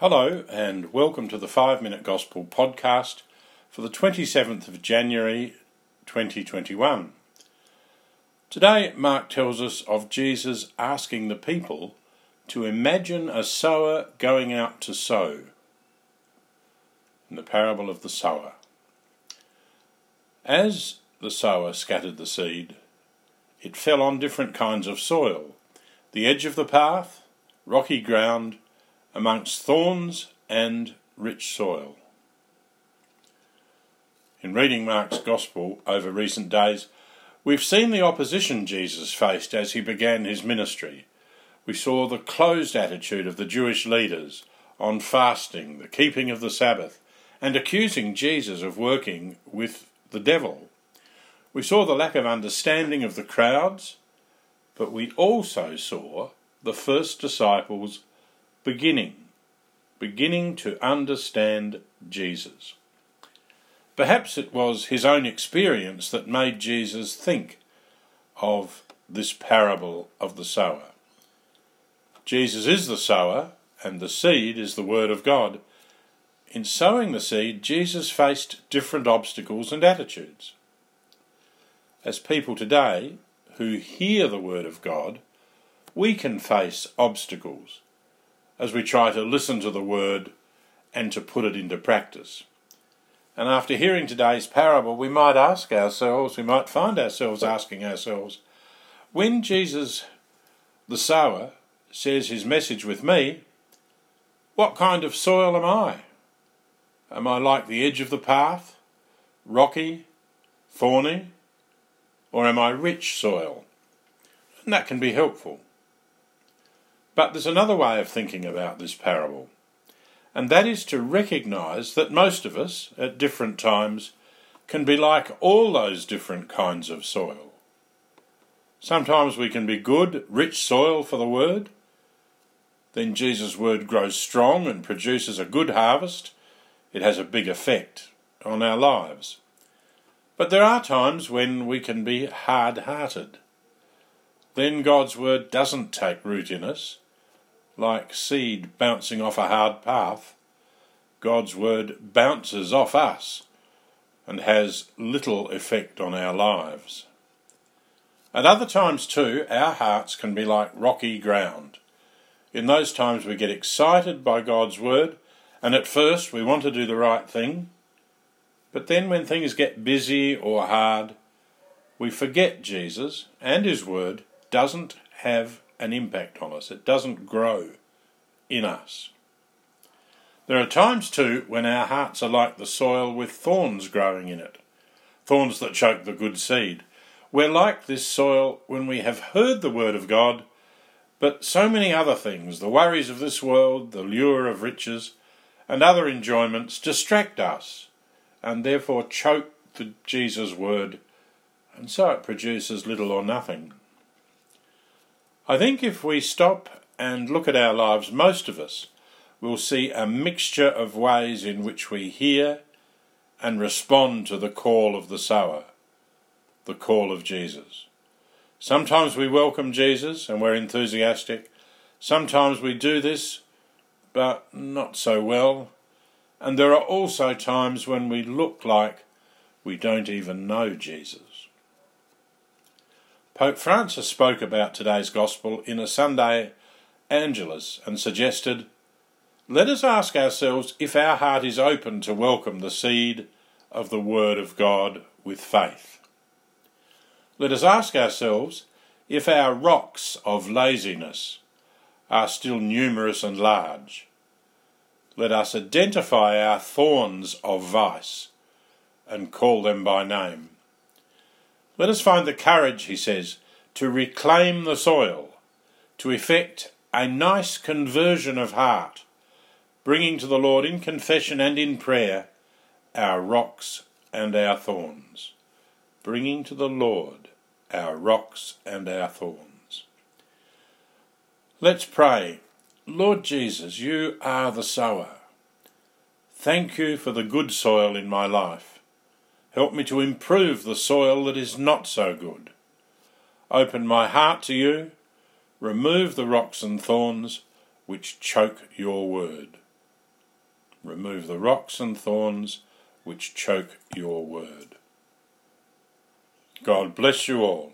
Hello, and welcome to the 5 Minute Gospel podcast for the 27th of January 2021. Today, Mark tells us of Jesus asking the people to imagine a sower going out to sow in the parable of the sower. As the sower scattered the seed, it fell on different kinds of soil the edge of the path, rocky ground, amongst thorns and rich soil. In reading Mark's Gospel over recent days, we've seen the opposition Jesus faced as he began his ministry. We saw the closed attitude of the Jewish leaders on fasting, the keeping of the Sabbath, and accusing Jesus of working with the devil. We saw the lack of understanding of the crowds, but we also saw the first disciples beginning, beginning to understand Jesus. Perhaps it was his own experience that made Jesus think of this parable of the sower. Jesus is the sower, and the seed is the Word of God. In sowing the seed, Jesus faced different obstacles and attitudes. As people today who hear the Word of God, we can face obstacles as we try to listen to the Word and to put it into practice. And after hearing today's parable, we might ask ourselves, we might find ourselves asking ourselves, when Jesus, the sower, says his message with me, what kind of soil am I? Am I like the edge of the path, rocky, thorny, or am I rich soil? And that can be helpful. But there's another way of thinking about this parable, and that is to recognize that most of us, at different times, can be like all those different kinds of soil. Sometimes we can be good, rich soil for the word. Then Jesus' word grows strong and produces a good harvest it has a big effect on our lives. But there are times when we can be hard hearted. Then God's word doesn't take root in us, like seed bouncing off a hard path. God's word bounces off us and has little effect on our lives. At other times, too, our hearts can be like rocky ground. In those times, we get excited by God's word and at first, we want to do the right thing, but then when things get busy or hard, we forget Jesus and His Word doesn't have an impact on us, it doesn't grow in us. There are times too when our hearts are like the soil with thorns growing in it, thorns that choke the good seed. We're like this soil when we have heard the Word of God, but so many other things, the worries of this world, the lure of riches, and other enjoyments distract us and therefore choke the Jesus word, and so it produces little or nothing. I think if we stop and look at our lives, most of us will see a mixture of ways in which we hear and respond to the call of the sower, the call of Jesus. Sometimes we welcome Jesus and we're enthusiastic. Sometimes we do this but not so well. And there are also times when we look like we don't even know Jesus. Pope Francis spoke about today's Gospel in a Sunday Angelus and suggested, Let us ask ourselves if our heart is open to welcome the seed of the Word of God with faith. Let us ask ourselves if our rocks of laziness are still numerous and large let us identify our thorns of vice and call them by name. Let us find the courage, he says, to reclaim the soil, to effect a nice conversion of heart, bringing to the Lord in confession and in prayer our rocks and our thorns. Bringing to the Lord our rocks and our thorns. Let's pray Lord Jesus, you are the sower. Thank you for the good soil in my life. Help me to improve the soil that is not so good. Open my heart to you. Remove the rocks and thorns which choke your word. Remove the rocks and thorns which choke your word. God bless you all.